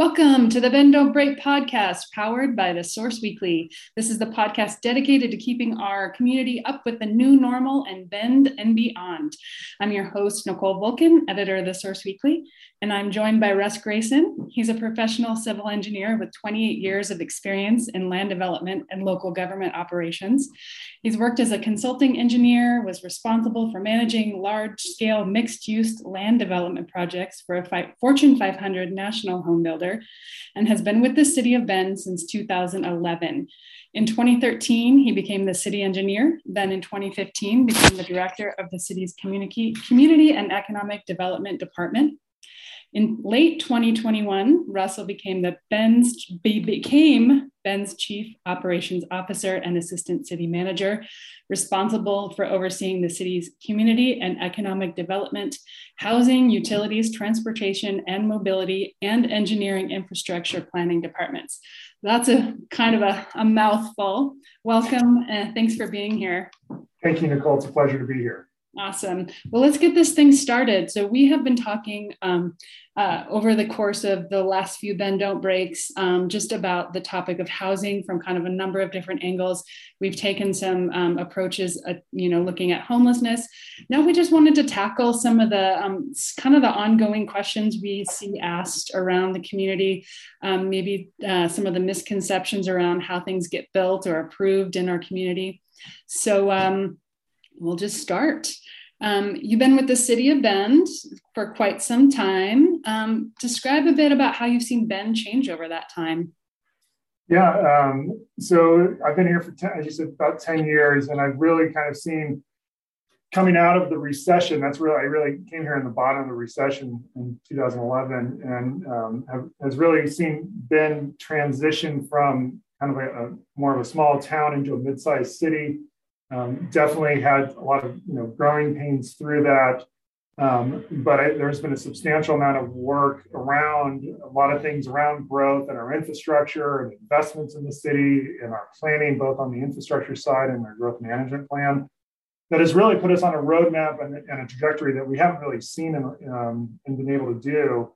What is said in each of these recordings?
Welcome to the Bend Don't Break podcast, powered by the Source Weekly. This is the podcast dedicated to keeping our community up with the new normal and bend and beyond. I'm your host, Nicole Vulcan, editor of the Source Weekly, and I'm joined by Russ Grayson. He's a professional civil engineer with 28 years of experience in land development and local government operations. He's worked as a consulting engineer, was responsible for managing large scale mixed use land development projects for a Fortune 500 national home builder and has been with the city of Bend since 2011. In 2013, he became the city engineer. Then in 2015, became the director of the city's community, community and economic development department. In late 2021, Russell became the Bend's became Bend's chief operations officer and assistant city manager, responsible for overseeing the city's community and economic development, housing, utilities, transportation and mobility, and engineering infrastructure planning departments. That's a kind of a, a mouthful. Welcome and thanks for being here. Thank you, Nicole. It's a pleasure to be here. Awesome. Well, let's get this thing started. So, we have been talking um, uh, over the course of the last few Bend Don't Breaks um, just about the topic of housing from kind of a number of different angles. We've taken some um, approaches, uh, you know, looking at homelessness. Now, we just wanted to tackle some of the um, kind of the ongoing questions we see asked around the community, um, maybe uh, some of the misconceptions around how things get built or approved in our community. So, um, we'll just start. Um, you've been with the city of Bend for quite some time. Um, describe a bit about how you've seen Bend change over that time. Yeah, um, so I've been here for 10, as you said, about 10 years, and I've really kind of seen coming out of the recession. That's really, I really came here in the bottom of the recession in 2011 and um, have, has really seen Bend transition from kind of a, a more of a small town into a mid sized city um, definitely had a lot of you know growing pains through that. Um, but I, there's been a substantial amount of work around a lot of things around growth and our infrastructure and investments in the city and our planning, both on the infrastructure side and our growth management plan, that has really put us on a roadmap and, and a trajectory that we haven't really seen and, um, and been able to do.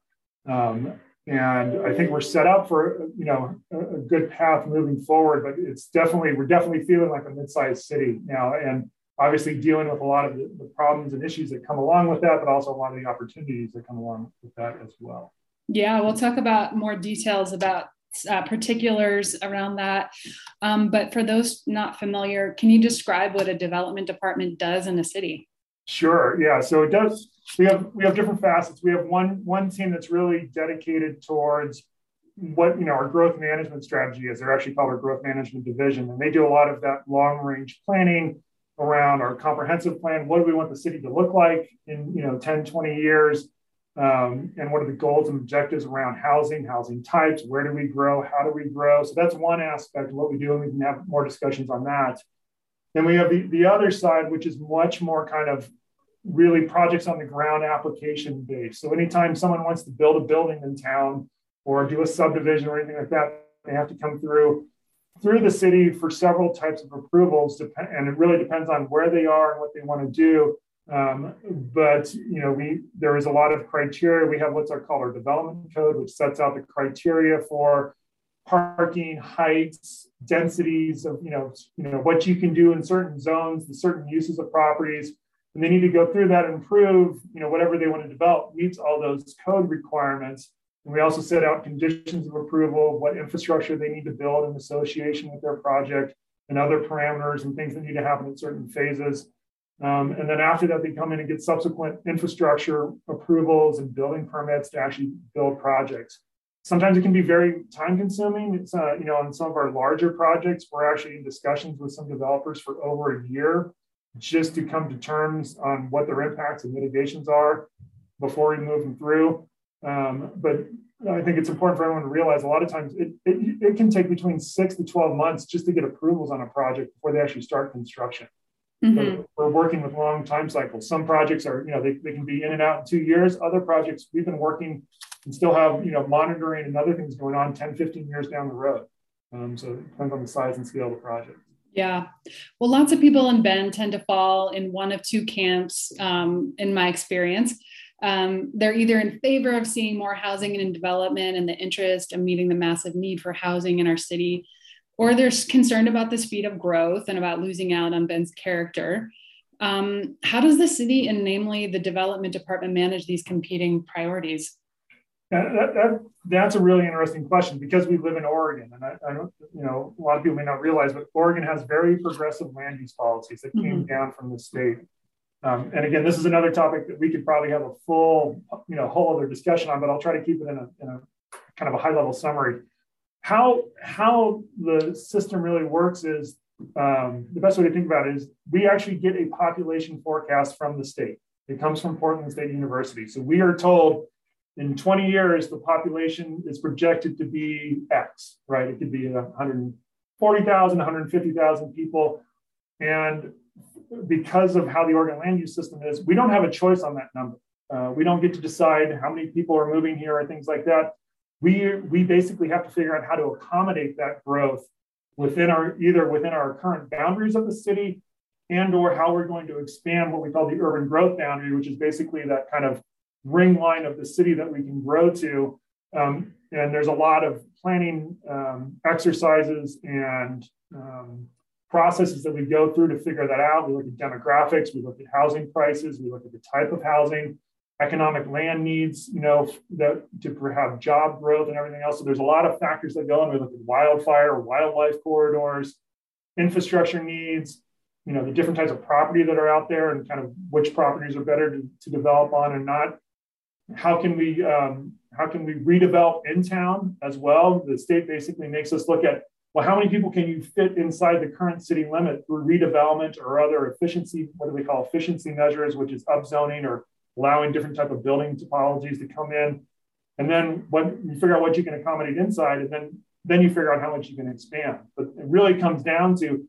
Um, and I think we're set up for you know a, a, good path moving forward. But it's definitely we're definitely feeling like a mid-sized city now, and obviously dealing with a lot of the, the, problems and issues that come along with that, but also a lot of the opportunities that come along with that as well. Yeah, we'll talk about more details about uh, particulars around that. Um, but for those not familiar, can you describe what a development department does in a city? Sure. Yeah. So it does. We have we have different facets. We have one one team that's really dedicated towards what you know our growth management strategy is. They're actually called our growth management division, and they do a lot of that long range planning around our comprehensive plan. What do we want the city to look like in you know 10, 20 years? Um, and what are the goals and objectives around housing, housing types? Where do we grow? How do we grow? So that's one aspect of what we do, and we can have more discussions on that. Then we have the, the other side, which is much more kind of really projects on the ground application based. So anytime someone wants to build a building in town or do a subdivision or anything like that, they have to come through through the city for several types of approvals, and it really depends on where they are and what they want to do. Um, but you know, we there is a lot of criteria. We have what's our called our development code, which sets out the criteria for parking heights, densities of you know you know what you can do in certain zones, the certain uses of properties, and they need to go through that and prove you know whatever they want to develop meets all those code requirements. And we also set out conditions of approval, what infrastructure they need to build in association with their project, and other parameters and things that need to happen in certain phases. Um, and then after that, they come in and get subsequent infrastructure approvals and building permits to actually build projects sometimes it can be very time consuming. It's, uh, you know, on some of our larger projects, we're actually in discussions with some developers for over a year just to come to terms on what their impacts and mitigations are before we move them through. Um, but I think it's important for everyone to realize a lot of times it, it, it, can take between six to 12 months just to get approvals on a project before they actually start construction. Mm-hmm. So we're working with long time cycles. Some projects are, you know, they, they can be in and out in two years. Other projects, we've been working and still have you know monitoring and other things going on 10 15 years down the road um, so it depends on the size and scale of the project yeah well lots of people in bend tend to fall in one of two camps um, in my experience Um, they're either in favor of seeing more housing and development and the interest of meeting the massive need for housing in our city, or they're concerned about the speed of growth and about losing out on Bend's character. Um, how does the city and namely the development department manage these competing priorities? That, that, that's a really interesting question because we live in Oregon, and I, I, don't, you know, a lot of people may not realize, but Oregon has very progressive land use policies that came mm-hmm. down from the state. Um, and again, this is another topic that we could probably have a full, you know, whole other discussion on, but I'll try to keep it in a, in a kind of a high level summary. How how the system really works is um, the best way to think about it is we actually get a population forecast from the state. It comes from Portland State University. So we are told in 20 years, the population is projected to be X, right? It could be 140,000, 150,000 people. And because of how the Oregon land use system is, we don't have a choice on that number. Uh, we don't get to decide how many people are moving here or things like that. We, we basically have to figure out how to accommodate that growth within our either within our current boundaries of the city and or how we're going to expand what we call the urban growth boundary, which is basically that kind of ring line of the city that we can grow to. Um, and there's a lot of planning um, exercises and um, processes that we go through to figure that out. We look at demographics, we look at housing prices, we look at the type of housing, economic land needs, you know, that to have job growth and everything else. So there's a lot of factors that go in. We look at wildfire, wildlife corridors, infrastructure needs, you know, the different types of property that are out there and kind of which properties are better to, to develop on and not how can we um, how can we redevelop in town as well? The state basically makes us look at well, how many people can you fit inside the current city limit through redevelopment or other efficiency, what do we call efficiency measures, which is upzoning or allowing different type of building topologies to come in. And then when you figure out what you can accommodate inside, and then then you figure out how much you can expand. But it really comes down to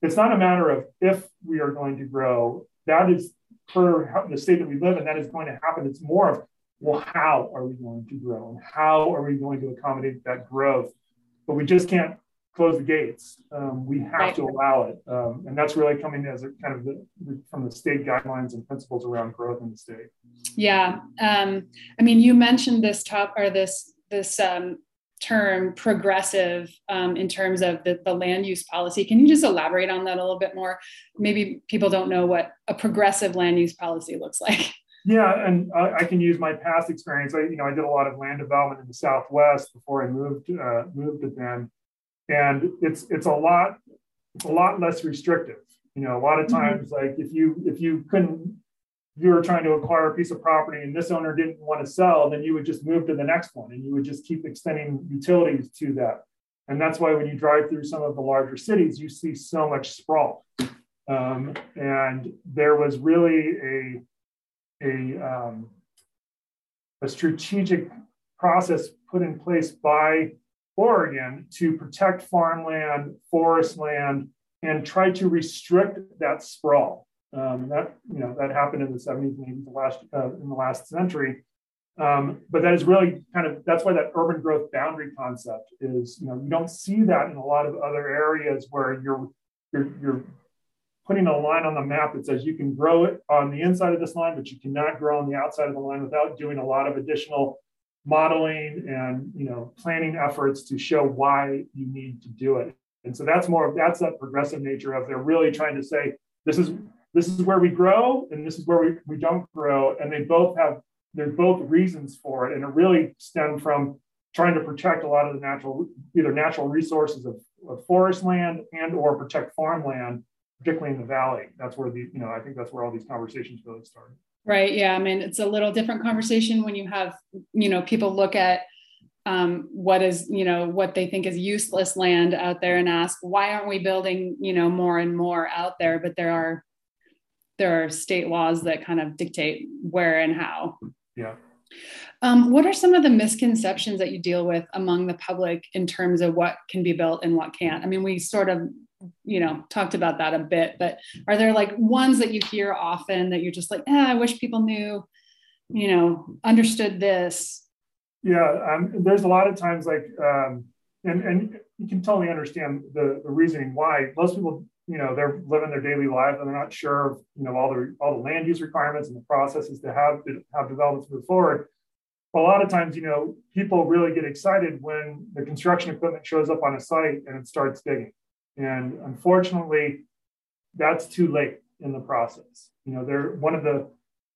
it's not a matter of if we are going to grow. That is per the state that we live in, that is going to happen. It's more of, well, how are we going to grow and how are we going to accommodate that growth? But we just can't close the gates. Um, we have right. to allow it. Um, and that's really coming as a kind of the, the, from the state guidelines and principles around growth in the state. Yeah. Um, I mean, you mentioned this top or this, this um, term progressive um, in terms of the, the land use policy. Can you just elaborate on that a little bit more? Maybe people don't know what a progressive land use policy looks like. Yeah, and I, I, can use my past experience. I, you know, I did a lot of land development in the Southwest before I moved uh, moved to Bend, and it's it's a lot it's a lot less restrictive. You know, a lot of mm-hmm. times, mm-hmm. like if you if you couldn't you were trying to acquire a piece of property and this owner didn't want to sell, then you would just move to the next one and you would just keep extending utilities to that. And that's why when you drive through some of the larger cities, you see so much sprawl. Um, and there was really a, a, um, a strategic process put in place by Oregon to protect farmland, forest land, and try to restrict that sprawl. Um, that you know that happened in the 70s and 80s, the last uh, in the last century. Um, but that is really kind of that's why that urban growth boundary concept is you know you don't see that in a lot of other areas where you're you're you're putting a line on the map that says you can grow it on the inside of this line, but you cannot grow on the outside of the line without doing a lot of additional modeling and you know planning efforts to show why you need to do it. And so that's more that's that progressive nature of they're really trying to say this is this is where we grow and this is where we, we don't grow. And they both have, there's both reasons for it. And it really stemmed from trying to protect a lot of the natural, either natural resources of, of forest land and or protect farmland, particularly in the valley. That's where the, you know, I think that's where all these conversations really started. Right. Yeah. I mean, it's a little different conversation when you have, you know, people look at um, what is you know what they think is useless land out there and ask why aren't we building you know more and more out there but there are there are state laws that kind of dictate where and how. Yeah. Um, what are some of the misconceptions that you deal with among the public in terms of what can be built and what can't? I mean, we sort of, you know, talked about that a bit, but are there like ones that you hear often that you're just like, eh, I wish people knew, you know, understood this? Yeah, um, there's a lot of times like, um, and and you can totally understand the the reasoning why most people you know they're living their daily lives and they're not sure of you know all the all the land use requirements and the processes to have to have developments move forward. A lot of times, you know, people really get excited when the construction equipment shows up on a site and it starts digging. And unfortunately, that's too late in the process. You know, they're one of the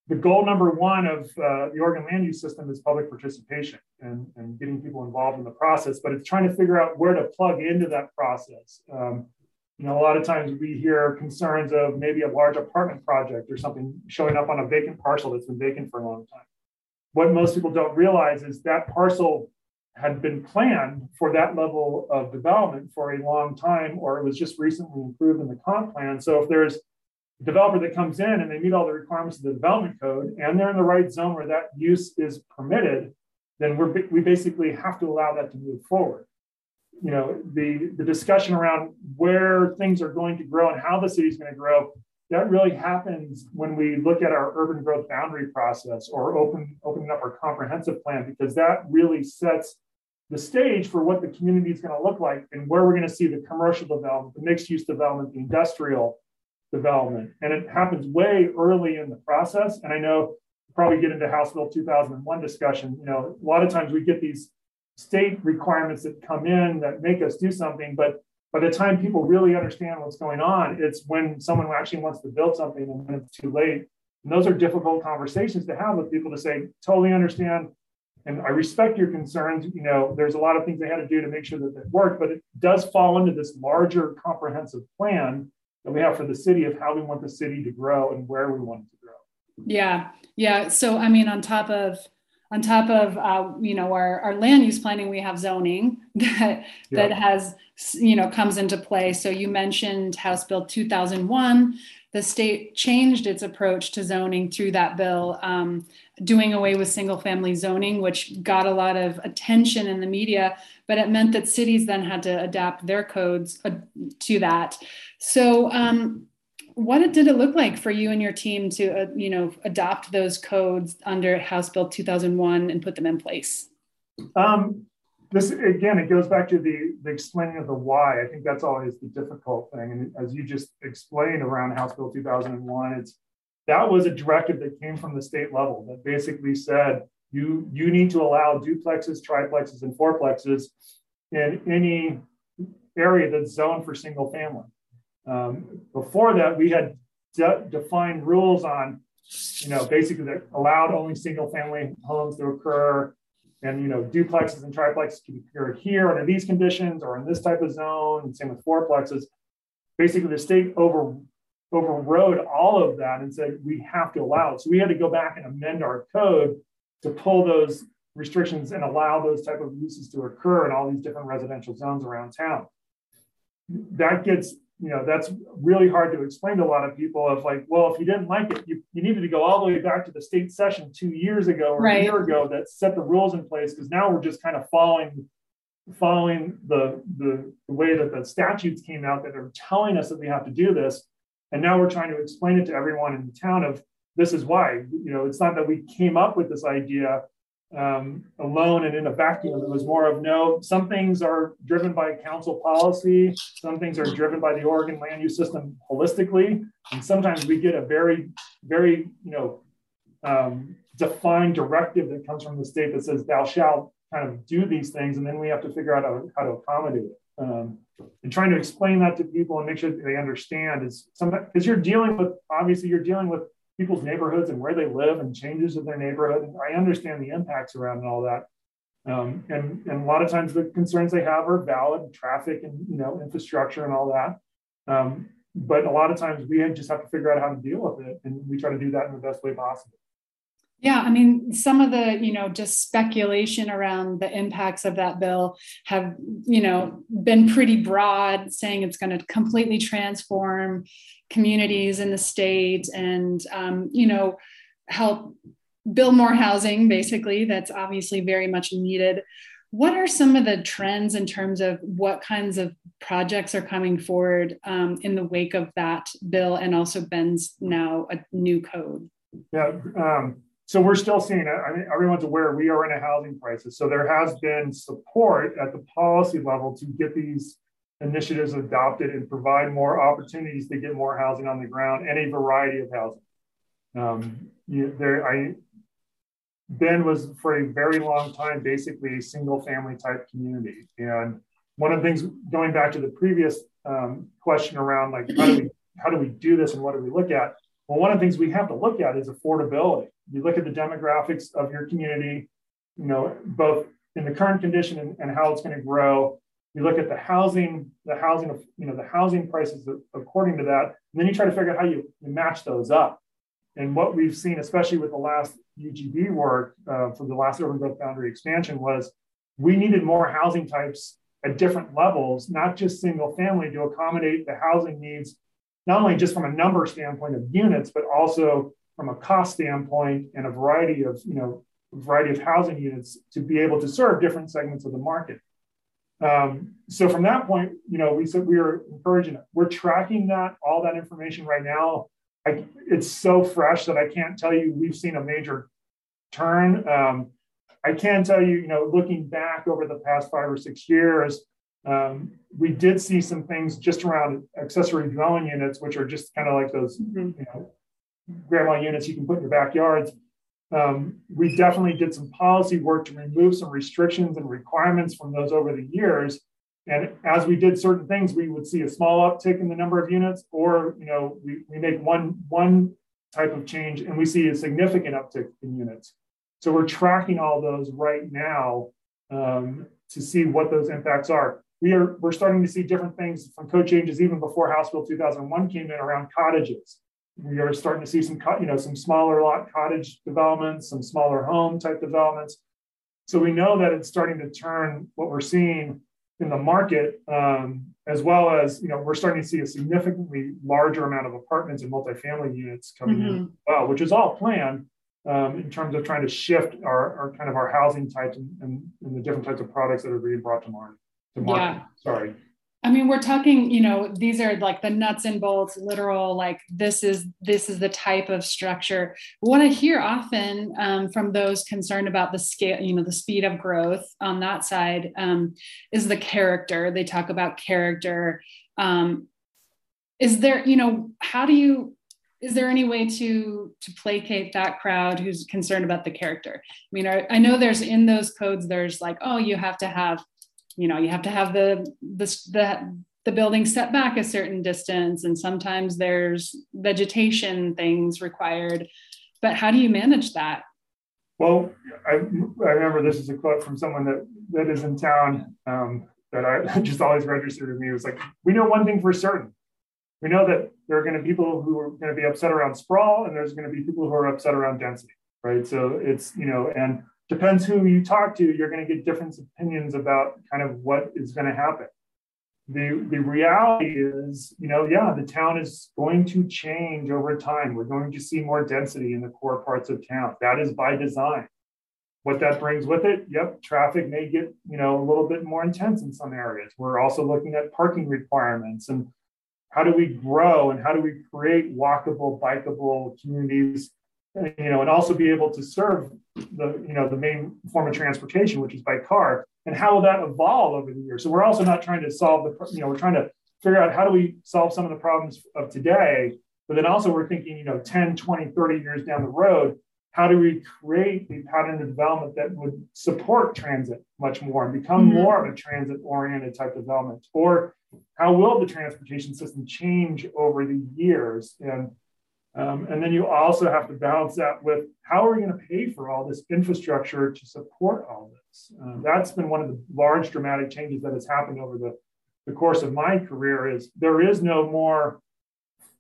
the goal number one of uh, the Oregon land use system is public participation and, and getting people involved in the process, but it's trying to figure out where to plug into that process. Um, you know, a lot of times we hear concerns of maybe a large apartment project or something showing up on a vacant parcel that's been vacant for a long time. What most people don't realize is that parcel had been planned for that level of development for a long time, or it was just recently improved in the comp plan. So if there's a developer that comes in and they meet all the requirements of the development code and they're in the right zone where that use is permitted, then we're, we basically have to allow that to move forward you know the the discussion around where things are going to grow and how the city is going to grow that really happens when we look at our urban growth boundary process or open opening up our comprehensive plan because that really sets the stage for what the community is going to look like and where we're going to see the commercial development the mixed use development the industrial development. And it happens way early in the process. And i know probably get into house bill 2001 discussion you know a lot of times we get these state requirements that come in that make us do something. But by the time people really understand what's going on, it's when someone actually wants to build something and when it's too late. And those are difficult conversations to have with people to say, totally understand. And I respect your concerns. You know, there's a lot of things they had to do to make sure that it worked, but it does fall into this larger comprehensive plan that we have for the city of how we want the city to grow and where we want it to grow. Yeah. Yeah. So, I mean, on top of on top of uh, you know our, our land use planning we have zoning that yeah. that has you know comes into play. So you mentioned house bill 2001 the state changed its approach to zoning through that bill um, doing away with single family zoning which got a lot of attention in the media but it meant that cities then had to adapt their codes uh, to that. So um, what did it look like for you and your team to uh, you know adopt those codes under house bill 2001 and put them in place? Um, this again it goes back to the, the explaining of the why. I think that's always the difficult thing. And as you just explained around house bill 2001 it's that was a directive that came from the state level that basically said you you need to allow duplexes triplexes and fourplexes in any area that's zoned for single family um, before that, we had de- defined rules on, you know, basically that allowed only single family homes to occur and, you know, duplexes and triplexes can occur here under these conditions or in this type of zone, and same with fourplexes. Basically, the state over, overrode all of that and said we have to allow it. So we had to go back and amend our code to pull those restrictions and allow those type of uses to occur in all these different residential zones around town. That gets you know that's really hard to explain to a lot of people of like well if you didn't like it you, you needed to go all the way back to the state session two years ago or right. a year ago that set the rules in place because now we're just kind of following following the, the the way that the statutes came out that are telling us that we have to do this and now we're trying to explain it to everyone in the town of this is why you know it's not that we came up with this idea um, alone and in a vacuum. It was more of no, some things are driven by council policy, some things are driven by the Oregon land use system holistically. And sometimes we get a very, very, you know, um, defined directive that comes from the state that says, thou shalt kind of do these things. And then we have to figure out how, how to accommodate it. Um, and trying to explain that to people and make sure they understand is sometimes because you're dealing with obviously you're dealing with people's neighborhoods and where they live and changes of their neighborhood. I understand the impacts around and all that. Um, and, and a lot of times the concerns they have are valid, traffic and you know infrastructure and all that. Um, but a lot of times we just have to figure out how to deal with it, and we try to do that in the best way possible. Yeah, I mean, some of the, you know, just speculation around the impacts of that bill have, you know, been pretty broad, saying it's going to completely transform communities in the state and, um, you know, help build more housing, basically. That's obviously very much needed. What are some of the trends in terms of what kinds of projects are coming forward um, in the wake of that bill and also Bend's now a new code? Yeah. Um, so we're still seeing it. I mean, everyone's aware we are in a housing crisis. So there has been support at the policy level to get these initiatives adopted and provide more opportunities to get more housing on the ground and a variety of housing. Um, you, there, I, Bend was for a very long time basically a single family type community. And one of the things going back to the previous um, question around like how do we how do we do this and what do we look at? Well, one of the things we have to look at is affordability. You look at the demographics of your community, you know, both in the current condition and, and how it's going to grow. You look at the housing, the housing of, you know, the housing prices according to that, and then you try to figure out how you, match those up. And what we've seen, especially with the last UGB work uh, for the last urban growth boundary expansion, was we needed more housing types at different levels, not just single family, to accommodate the housing needs, not only just from a number standpoint of units, but also from a cost standpoint and a variety of, you know, variety of housing units to be able to serve different segments of the market. Um, so from that point, you know, we said we are encouraging it. We're tracking that all that information right now. I, it's so fresh that I can't tell you we've seen a major turn. Um, I can tell you, you know, looking back over the past five or six years, um, we did see some things just around accessory dwelling units, which are just kind of like those, mm-hmm. you know, grandma units you can put in your backyards. Um, we definitely did some policy work to remove some restrictions and requirements from those over the years. And as we did certain things, we would see a small uptick in the number of units, or you know, we, we make one one type of change and we see a significant uptick in units. So we're tracking all those right now um, to see what those impacts are. We are we're starting to see different things from code changes even before House Bill 2001 came in around cottages. We are starting to see some you know some smaller lot cottage developments, some smaller home type developments. So we know that it's starting to turn what we're seeing in the market, um, as well as you know we're starting to see a significantly larger amount of apartments and multifamily units coming mm-hmm. in, well, which is all planned um, in terms of trying to shift our, our kind of our housing types and, and, and, the different types of products that are being brought to market. To market. Yeah. Sorry. I mean, we're talking, you know, these are like the nuts and bolts, literal, like this is this is the type of structure. What I hear often um, from those concerned about the scale, you know, the speed of growth on that side um, is the character. They talk about character. Um, is there, you know, how do you is there any way to to placate that crowd who's concerned about the character i mean I, I, know there's in those codes there's like oh you have to have you know you have to have the the the, the building set back a certain distance and sometimes there's vegetation things required. But how do you manage that? Well i, I remember this is a quote from someone that that is in town um, that i just always registered with me. It was like we know one thing for certain. We know that there are going to be people who are going to be upset around sprawl and there's going to be people who are upset around density, right? So it's, you know, and depends who you talk to, you're going to get different opinions about kind of what is going to happen. The, the reality is, you know, yeah, the town is going to change over time. We're going to see more density in the core parts of town. That is by design. What that brings with it, yep, traffic may get, you know, a little bit more intense in some areas. We're also looking at parking requirements and how do we grow and how do we create walkable, bikeable communities, you know, and also be able to serve the, you know, the main form of transportation, which is by car, and how will that evolve over the years? So we're also not trying to solve the, you know, we're trying to figure out how do we solve some of the problems of today, but then also we're thinking, you know, 10, 20, 30 years down the road, how do we create the pattern of development that would support transit much more and become mm-hmm. more of a transit oriented type development or how will the transportation system change over the years and um, and then you also have to balance that with how are we going to pay for all this infrastructure to support all this uh, that's been one of the large dramatic changes that has happened over the, the course of my career is there is no more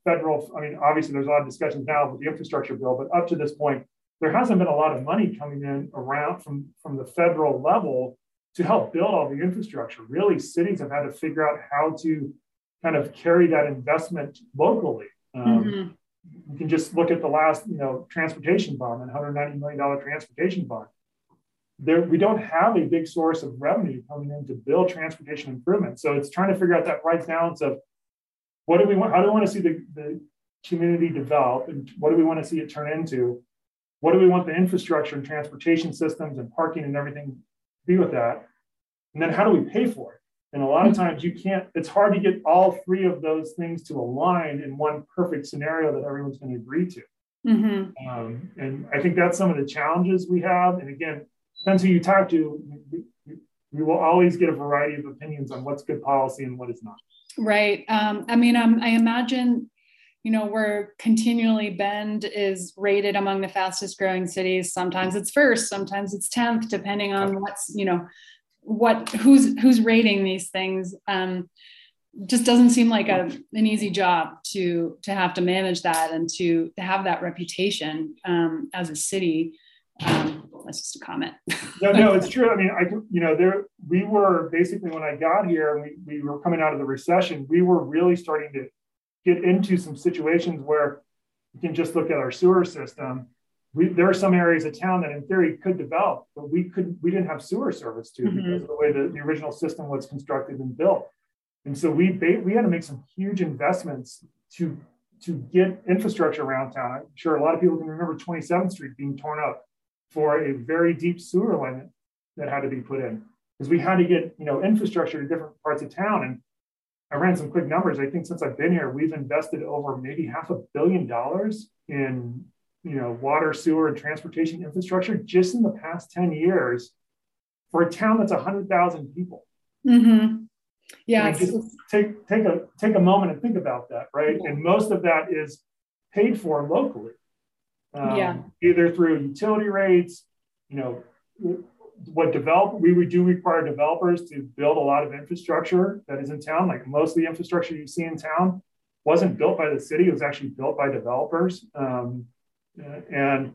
federal i mean obviously there's a lot of discussions now with the infrastructure bill but up to this point there hasn't been a lot of money coming in around from, from the federal level to help build all the infrastructure. Really, cities have had to figure out how to kind of carry that investment locally. Um, mm-hmm. You can just look at the last, you know, transportation bond and $190 million transportation bond. There, we don't have a big source of revenue coming in to build transportation improvements. So it's trying to figure out that right balance of what do we want, how do we want to see the, the community develop and what do we want to see it turn into? What do we want the infrastructure and transportation systems and parking and everything be with that? And then how do we pay for it? And a lot of times you can't, it's hard to get all three of those things to align in one perfect scenario that everyone's going to agree to. Mm-hmm. Um, and I think that's some of the challenges we have. And again, depends who you talk to. We, will always get a variety of opinions on what's good policy and what is not. Right. Um, I mean, um, I imagine, you know, where continually Bend is rated among the fastest growing cities. Sometimes it's first, sometimes it's 10th, depending on what's, you know, what who's who's rating these things. Um, just doesn't seem like a, an easy job to to have to manage that and to, to have that reputation um, as a city. Um, that's just a comment. no, no, it's true. I mean, I you know there we were basically when I got here, we we were coming out of the recession. We were really starting to get into some situations where you can just look at our sewer system. We, there are some areas of town that in theory could develop, but we couldn't. We didn't have sewer service to mm-hmm. because of the way the, the original system was constructed and built. And so we we had to make some huge investments to to get infrastructure around town. I'm sure a lot of people can remember 27th Street being torn up for a very deep sewer line that had to be put in because we had to get you know infrastructure to different parts of town. And I ran some quick numbers. I think since I've been here, we've invested over maybe half a billion dollars in you know water, sewer, and transportation infrastructure just in the past 10 years for a town that's 100,000 people. Mm-hmm. Yeah. just take take a take a moment and think about that, right? And most of that is paid for locally. Um, yeah. Either through utility rates, you know, what develop we do require developers to build a lot of infrastructure that is in town. Like most of the infrastructure you see in town wasn't built by the city; it was actually built by developers. Um, and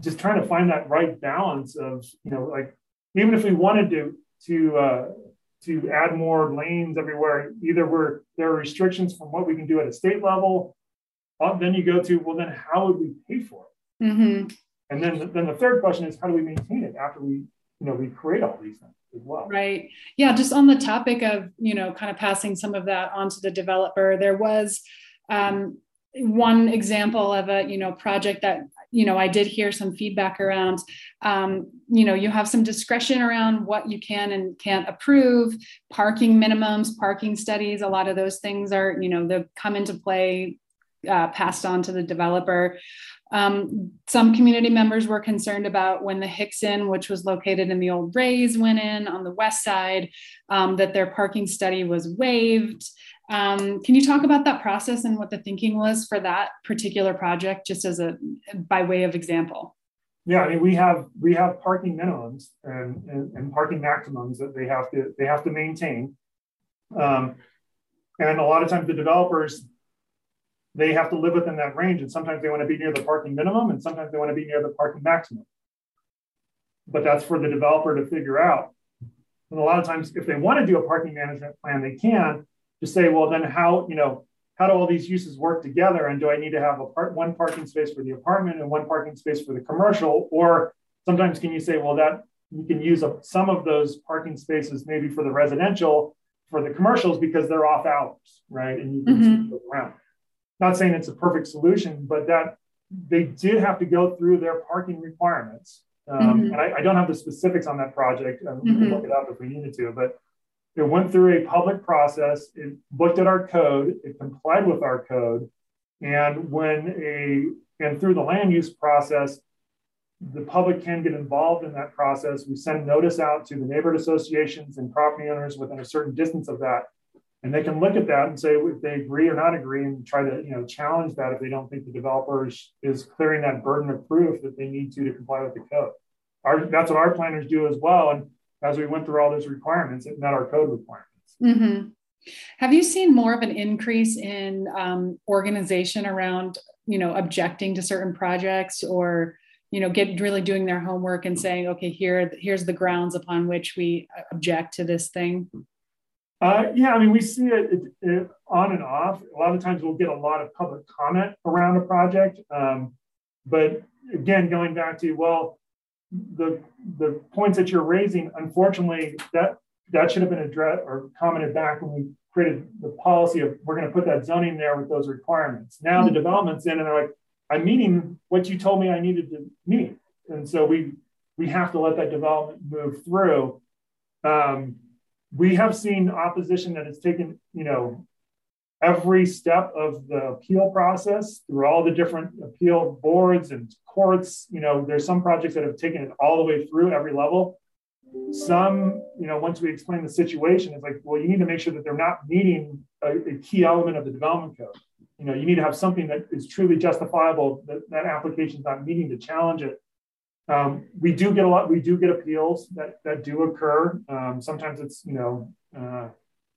just trying to find that right balance of you know, like even if we wanted to to uh, to add more lanes everywhere. Either we're there are restrictions from what we can do at a state level. Uh, then you go to well, then how would we pay for it? Mm-hmm. And then then the third question is how do we maintain it after we you know we create all these things as well? Right. Yeah. Just on the topic of you know kind of passing some of that onto the developer, there was. Um, one example of a you know project that you know i did hear some feedback around um, you know you have some discretion around what you can and can't approve parking minimums parking studies a lot of those things are you know they come into play uh, passed on to the developer um, some community members were concerned about when the Hickson, which was located in the old Rays, went in on the west side, um, that their parking study was waived. Um, can you talk about that process and what the thinking was for that particular project, just as a by way of example? Yeah, I mean we have we have parking minimums and, and, and parking maximums that they have to they have to maintain, um, and a lot of times the developers they have to live within that range, and sometimes they want to be near the parking minimum, and sometimes they want to be near the parking maximum. But that's for the developer to figure out. And a lot of times, if they want to do a parking management plan, they can to say, well, then how, you know, how do all these uses work together? And do I need to have a part one parking space for the apartment and one parking space for the commercial? Or sometimes can you say, well, that you can use a, some of those parking spaces maybe for the residential, for the commercials because they're off hours, right? And you can mm-hmm. around. Not saying it's a perfect solution, but that they did have to go through their parking requirements. Um, mm-hmm. And I, I, don't have the specifics on that project. Um, mm-hmm. We can look it up if we needed to, but it went through a public process. It looked at our code. It complied with our code. And when a and through the land use process, the public can get involved in that process. We send notice out to the neighborhood associations and property owners within a certain distance of that. And they can look at that and say if they agree or not agree and try to you know challenge that if they don't think the developer is, clearing that burden of proof that they need to to comply with the code. Our, that's what our planners do as well. And as we went through all those requirements, it met our code requirements. Mm-hmm. Have you seen more of an increase in um, organization around, you know, objecting to certain projects or, you know, get really doing their homework and saying, okay, here, here's the grounds upon which we object to this thing? Uh, yeah, I mean, we see it, it, it, on and off. A lot of times we'll get a lot of public comment around a project. Um, but again, going back to, well, the the points that you're raising, unfortunately, that that should have been addressed or commented back when we created the policy of we're going to put that zoning there with those requirements. Now mm-hmm. the development's in, and they're like, I'm meeting what you told me I needed to meet, and so we we have to let that development move through. Um, we have seen opposition that has taken, you know, every step of the appeal process through all the different appeal boards and courts. You know, there's some projects that have taken it all the way through every level. Some, you know, once we explain the situation, it's like, well, you need to make sure that they're not meeting a, a key element of the development code. You know, you need to have something that is truly justifiable that that application is not meeting to challenge it. Um, we do get a lot. We do get appeals that that do occur. Um, sometimes it's you know uh,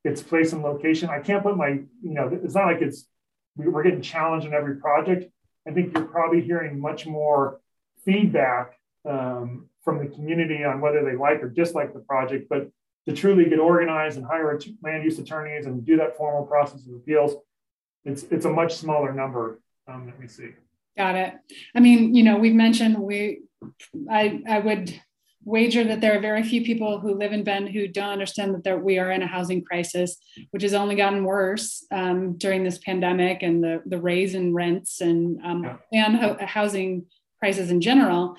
its place and location. I can't put my you know it's not like it's we're getting challenged in every project. I think you're probably hearing much more feedback um, from the community on whether they like or dislike the project. But to truly get organized and hire land use attorneys and do that formal process of appeals, it's it's a much smaller number um, that we see. Got it. I mean, you know, we've mentioned we I, I would wager that there are very few people who live in Bend who don't understand that there, we are in a housing crisis, which has only gotten worse um, during this pandemic and the, the raise in rents and, um, and ho- housing prices in general.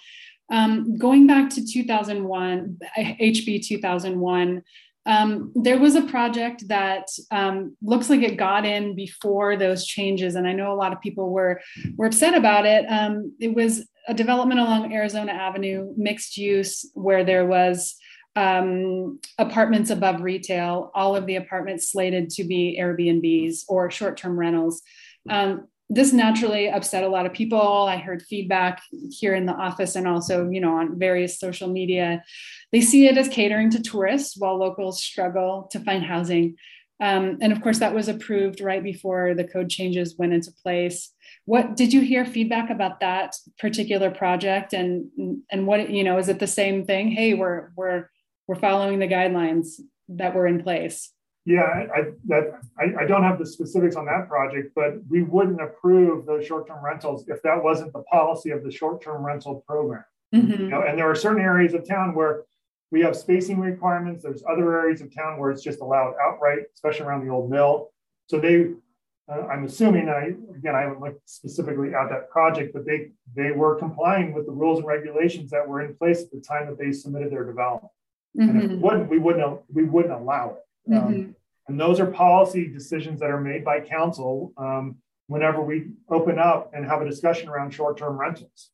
Um, going back to 2001, HB 2001, um, there was a project that um, looks like it got in before those changes, and I know a lot of people were were upset about it. Um, it was a development along Arizona Avenue, mixed use, where there was um, apartments above retail. All of the apartments slated to be Airbnbs or short term rentals. Um, this naturally upset a lot of people. I heard feedback here in the office and also, you know, on various social media. They see it as catering to tourists while locals struggle to find housing. Um, and of course, that was approved right before the code changes went into place. What did you hear feedback about that particular project? And and what you know is it the same thing? Hey, we're we're we're following the guidelines that were in place. Yeah, I, that I, I, don't have the specifics on that project, but we wouldn't approve those short-term rentals if that wasn't the policy of the short-term rental program. Mm-hmm. You know, and there are certain areas of town where we have spacing requirements. There's other areas of town where it's just allowed outright, especially around the old mill. So they, uh, I'm assuming, I again I haven't looked specifically at that project, but they they were complying with the rules and regulations that were in place at the time that they submitted their development. Mm-hmm. And if mm-hmm. wouldn't, we wouldn't we wouldn't allow it. Um, mm-hmm. And those are policy decisions that are made by council um, whenever we open up and have a discussion around short-term rentals.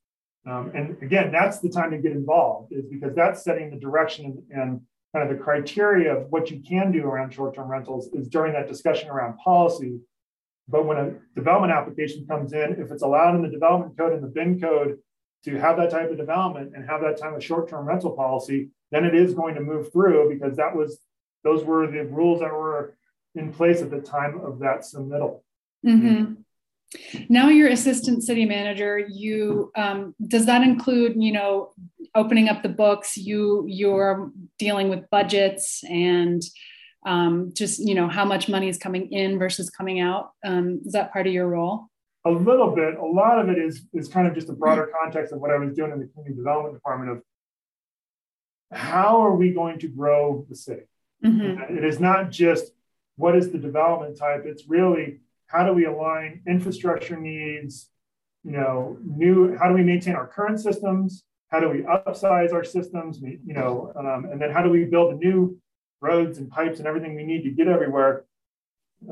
Um, and again, that's the time to get involved, is because that's setting the direction and, kind of the criteria of what you can do around short-term rentals is during that discussion around policy. But when a development application comes in, if it's allowed in the development code and the Bend code to have that type of development and have that type of short-term rental policy, then it is going to move through because that was those were the rules that were in place at the time of that submittal. Mm-hmm. Now you're assistant city manager. You um, does that include you know opening up the books? You you're dealing with budgets and um, just you know how much money is coming in versus coming out. Um, is that part of your role? A little bit. A lot of it is is kind of just a broader context of what I was doing in the community development department of how are we going to grow the city Mm-hmm. It is not just what is the development type, it's really how do we align infrastructure needs, you know, new, how do we maintain our current systems? How do we upsize our systems? You know, um, and then how do we build the new roads and pipes and everything we need to get everywhere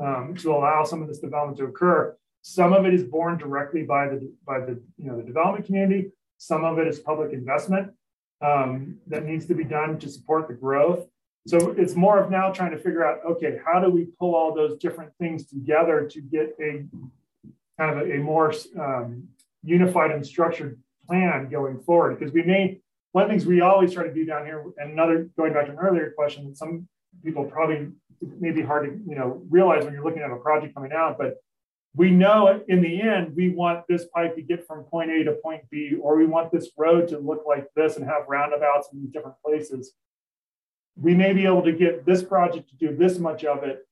um, to allow some of this development to occur? Some of it is borne directly by the by the you know the development community. Some of it is public investment um, that needs to be done to support the growth. So it's more of now trying to figure out, okay, how do we pull all those different things together to get a kind of a, a more um, unified and structured plan going forward? Because we may, one of the things we always try to do down here, and another, going back to an earlier question, that some people probably may be hard to, you know, realize when you're looking at a project coming out, but we know in the end, we want this pipe to get from point A to point B, or we want this road to look like this and have roundabouts in different places we may be able to get this project to do this much of it,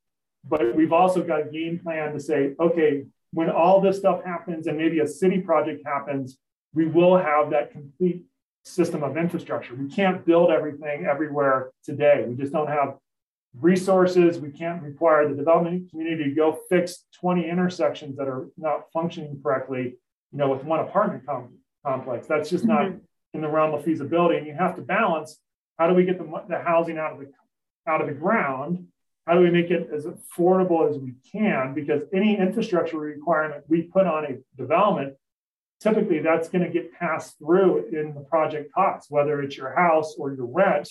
but we've also got a game plan to say, okay, when all this stuff happens and maybe a city project happens, we will have that complete system of infrastructure. We can't build everything everywhere today. We just don't have resources. We can't require the development community to go fix 20 intersections that are not functioning correctly, you know, with one apartment com- complex. That's just mm-hmm. not in the realm of feasibility. And you have to balance how do we get the, the housing out of the out of the ground, how do we make it as affordable as we can? Because any infrastructure requirement we put on a development, typically that's going to get passed through in the project costs, whether it's your house or your rent.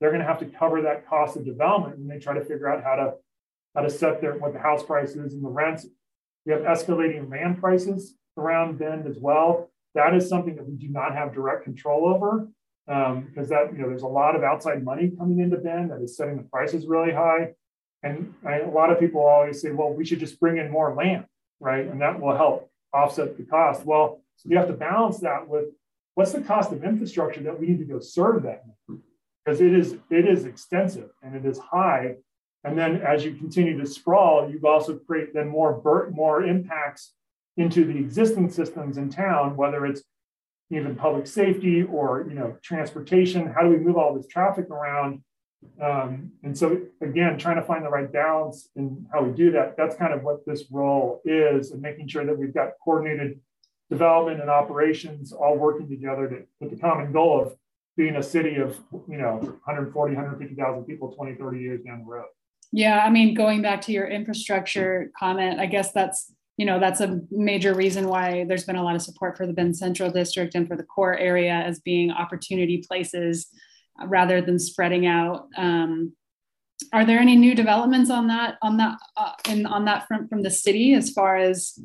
They're going to have to cover that cost of development when they try to figure out how to how to set their what the house price is and the rents. We have escalating land prices around Bend as well. That is something that we do not have direct control over because um, that you know there's a lot of outside money coming into Bend that is setting the prices really high. And I, a lot of people always say, well, we should just bring in more land, right? And that will help offset the cost. Well, so you have to balance that with what's the cost of infrastructure that we need to go serve that because it is it is extensive and it is high. And then as you continue to sprawl, you also create then more more impacts into the existing systems in town, whether it's even public safety or you know transportation. How do we move all this traffic around? Um, and so again, trying to find the right balance in how we do that. That's kind of what this role is, and making sure that we've got coordinated development and operations all working together to, with the common goal of being a city of you know 140 150,000 people 20 30 years down the road yeah i mean going back to your infrastructure comment i guess that's you know that's a major reason why there's been a lot of support for the Bend Central District and for the core area as being opportunity places uh, rather than spreading out. Um, are there any new developments on that on that uh, in on that front from the city as far as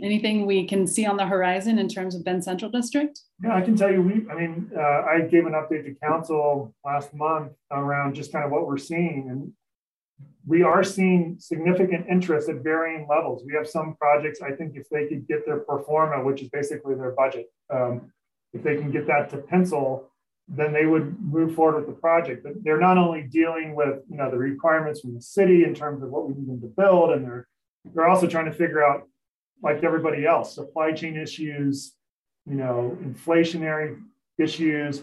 anything we can see on the horizon in terms of Bend Central District? Yeah, I can tell you. We, I mean, uh, I gave an update to council last month around just kind of what we're seeing, and we are seeing significant interest at varying levels. We have some projects, I think, if they could get their pro forma, which is basically their budget, um, if they can get that to pencil, then they would move forward with the project. But they're not only dealing with you know the requirements from the city in terms of what we need them to build, and they're they're also trying to figure out, like everybody else, supply chain issues, you know, inflationary issues,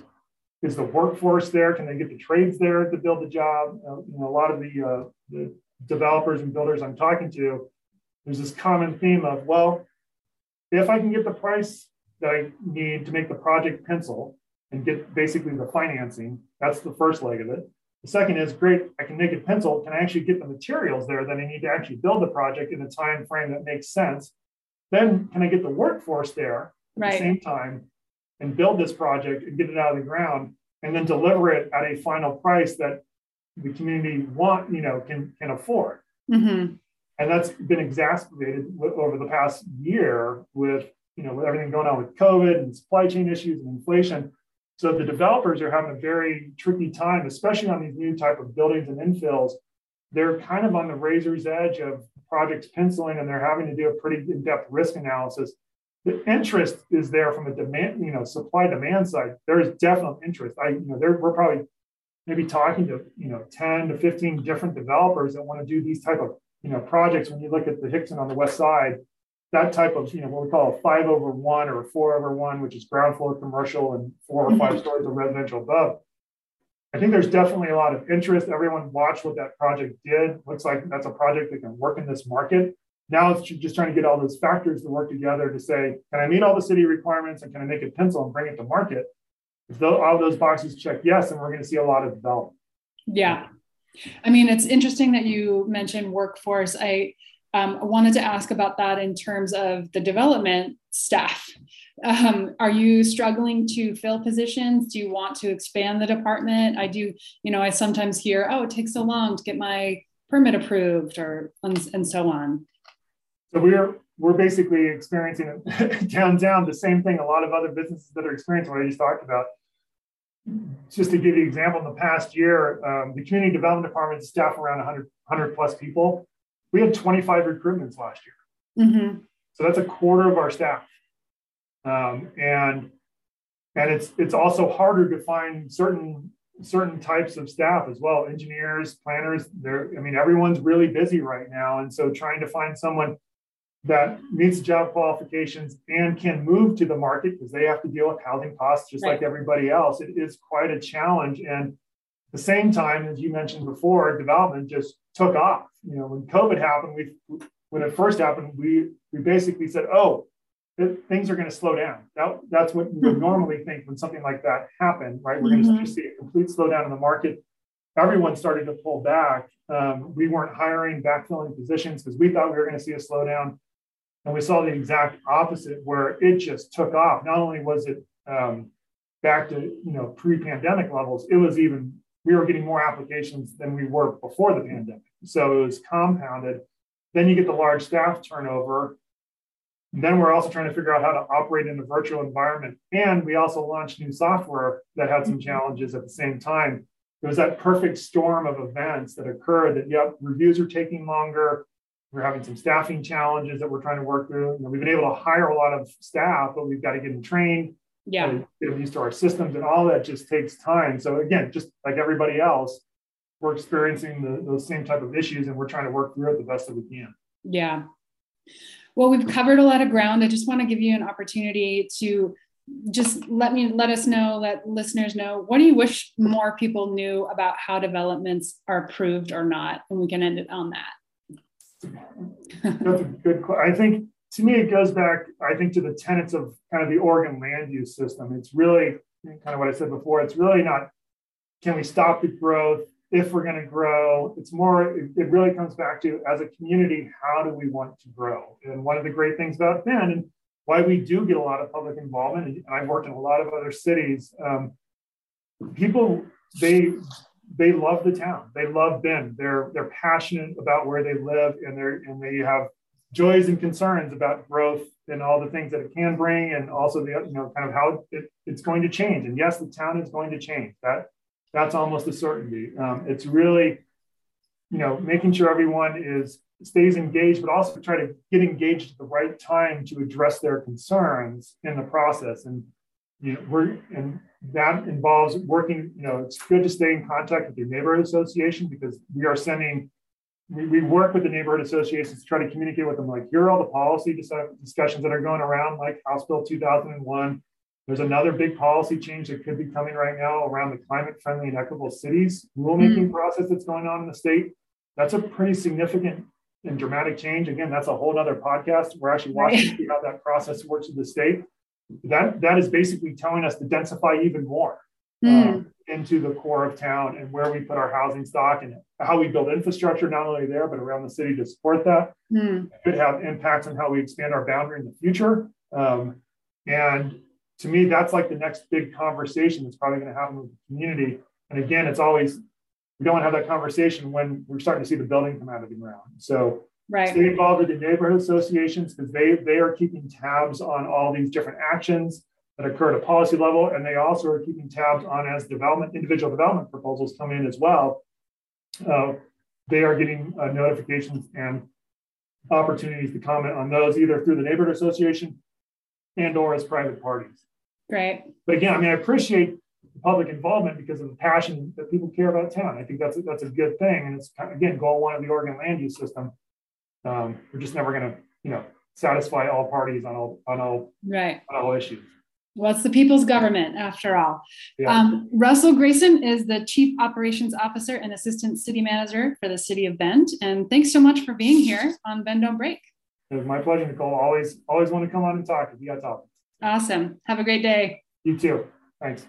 is the workforce there? Can they get the trades there to build the job? Uh, you know, a lot of the, uh, the developers and builders I'm talking to, there's this common theme of, well, if I can get the price that I need to make the project pencil and get basically the financing, that's the first leg of it. The second is great, I can make it pencil. Can I actually get the materials there that I need to actually build the project in a time frame that makes sense? Then can I get the workforce there at right. the same time and build this project and get it out of the ground and then deliver it at a final price that the community want you know can can afford. Mm-hmm. and that's been exacerbated over the past year with you know with everything going on with covid and supply chain issues and inflation. So the developers are having a very tricky time especially on these new type of buildings and infills. They're kind of on the razor's edge of projects penciling and they're having to do a pretty in-depth risk analysis the interest is there from a demand, you know, supply demand side. There is definite interest. I, you know, there we're probably maybe talking to you know 10 to 15 different developers that want to do these type of you know projects. When you look at the Hickson on the west side, that type of you know what we call a five over one or a four over one, which is ground floor commercial and four or five mm-hmm. stories of residential above. I think there's definitely a lot of interest. Everyone watched what that project did. Looks like that's a project that can work in this market. Now it's just trying to get all those factors to work together to say, can I meet all the city requirements and can I make a pencil and bring it to market? If all those boxes check yes, and we're going to see a lot of development. Yeah. I mean, it's interesting that you mentioned workforce. I um, wanted to ask about that in terms of the development staff. Um, are you struggling to fill positions? Do you want to expand the department? I do, you know, I sometimes hear, oh, it takes so long to get my permit approved or and, and so on. So we're we're basically experiencing downtown the same thing a lot of other businesses that are experiencing what I just talked about. Just to give you an example, in the past year, um, the community development department staff around 100, 100 plus people. We had 25 recruitments last year. Mm-hmm. So that's a quarter of our staff. Um, and and it's it's also harder to find certain certain types of staff as well engineers planners they're i mean everyone's really busy right now and so trying to find someone that meets job qualifications and can move to the market because they have to deal with housing costs just right. like everybody else. It is quite a challenge. And at the same time, as you mentioned before, development just took off. You know, when COVID happened, we when it first happened, we we basically said, "Oh, things are going to slow down." That, that's what you would mm-hmm. normally think when something like that happened, right? We're mm-hmm. going to see a complete slowdown in the market. everyone started to pull back. Um, we weren't hiring, backfilling positions because we thought we were going to see a slowdown. And we saw the exact opposite where it just took off. Not only was it um, back to you know pre-pandemic levels, it was even we were getting more applications than we were before the pandemic. So it was compounded. Then you get the large staff turnover. And then we're also trying to figure out how to operate in a virtual environment. And we also launched new software that had some challenges at the same time. It was that perfect storm of events that occurred that, yep, reviews are taking longer. We're having some staffing challenges that we're trying to work through. You know, we've been able to hire a lot of staff, but we've got to get them trained. Yeah. Get them used to our systems and all that just takes time. So again just like everybody else we're experiencing the, those same type of issues and we're trying to work through it the best that we can. Yeah. Well we've covered a lot of ground. I just want to give you an opportunity to just let me let us know let listeners know what do you wish more people knew about how developments are approved or not? And we can end it on that that's a good i think to me, it goes back, I think, to the tenets of kind of the Oregon land use system. It's really kind of what I said before. It's really not can we stop the growth if we're going to grow. It's more, it, really comes back to as a community, how do we want to grow? And one of the great things about Bend and why we do get a lot of public involvement, and I've worked in a lot of other cities, um, people, they, they love the town. They love Bend. They're they're passionate about where they live, and they're and they have joys and concerns about growth and all the things that it can bring, and also the you know kind of how it, it's going to change. And yes, the town is going to change. That that's almost a certainty. Um, it's really you know making sure everyone is stays engaged, but also try to get engaged at the right time to address their concerns in the process. And you know we're and that involves working. You know, it's good to stay in contact with your neighborhood association because we are sending we, we work with the neighborhood associations to try to communicate with them like here are all the policy discussions that are going around like house bill 2001 there's another big policy change that could be coming right now around the climate friendly and equitable cities rulemaking mm. process that's going on in the state that's a pretty significant and dramatic change again that's a whole other podcast we're actually watching right. how that process works in the state that that is basically telling us to densify even more mm. um, into the core of town and where we put our housing stock and how we build infrastructure, not only there, but around the city to support that. Mm. It could have impacts on how we expand our boundary in the future. Um, and to me, that's like the next big conversation that's probably going to happen with the community. And again, it's always, we don't have that conversation when we're starting to see the building come out of the ground. So right. stay involved with the neighborhood associations because they, they are keeping tabs on all these different actions that occur at a policy level. And they also are keeping tabs on as development, individual development proposals come in as well. Uh, they are getting uh, notifications and opportunities to comment on those either through the neighborhood association and or as private parties. Right. But again, I mean, I appreciate the public involvement because of the passion that people care about town. I think that's a, that's a good thing. And it's again, goal one of the Oregon land use system. Um, we're just never going to, you know, satisfy all parties on all on all right on all issues. Well, it's the people's government after all. Yeah. Um, Russell Grayson is the Chief Operations Officer and Assistant City Manager for the City of Bend. And thanks so much for being here on Bend Don't Break. It was my pleasure, Nicole. Always, always want to come on and talk if you got topics. Awesome. Have a great day. You too. Thanks.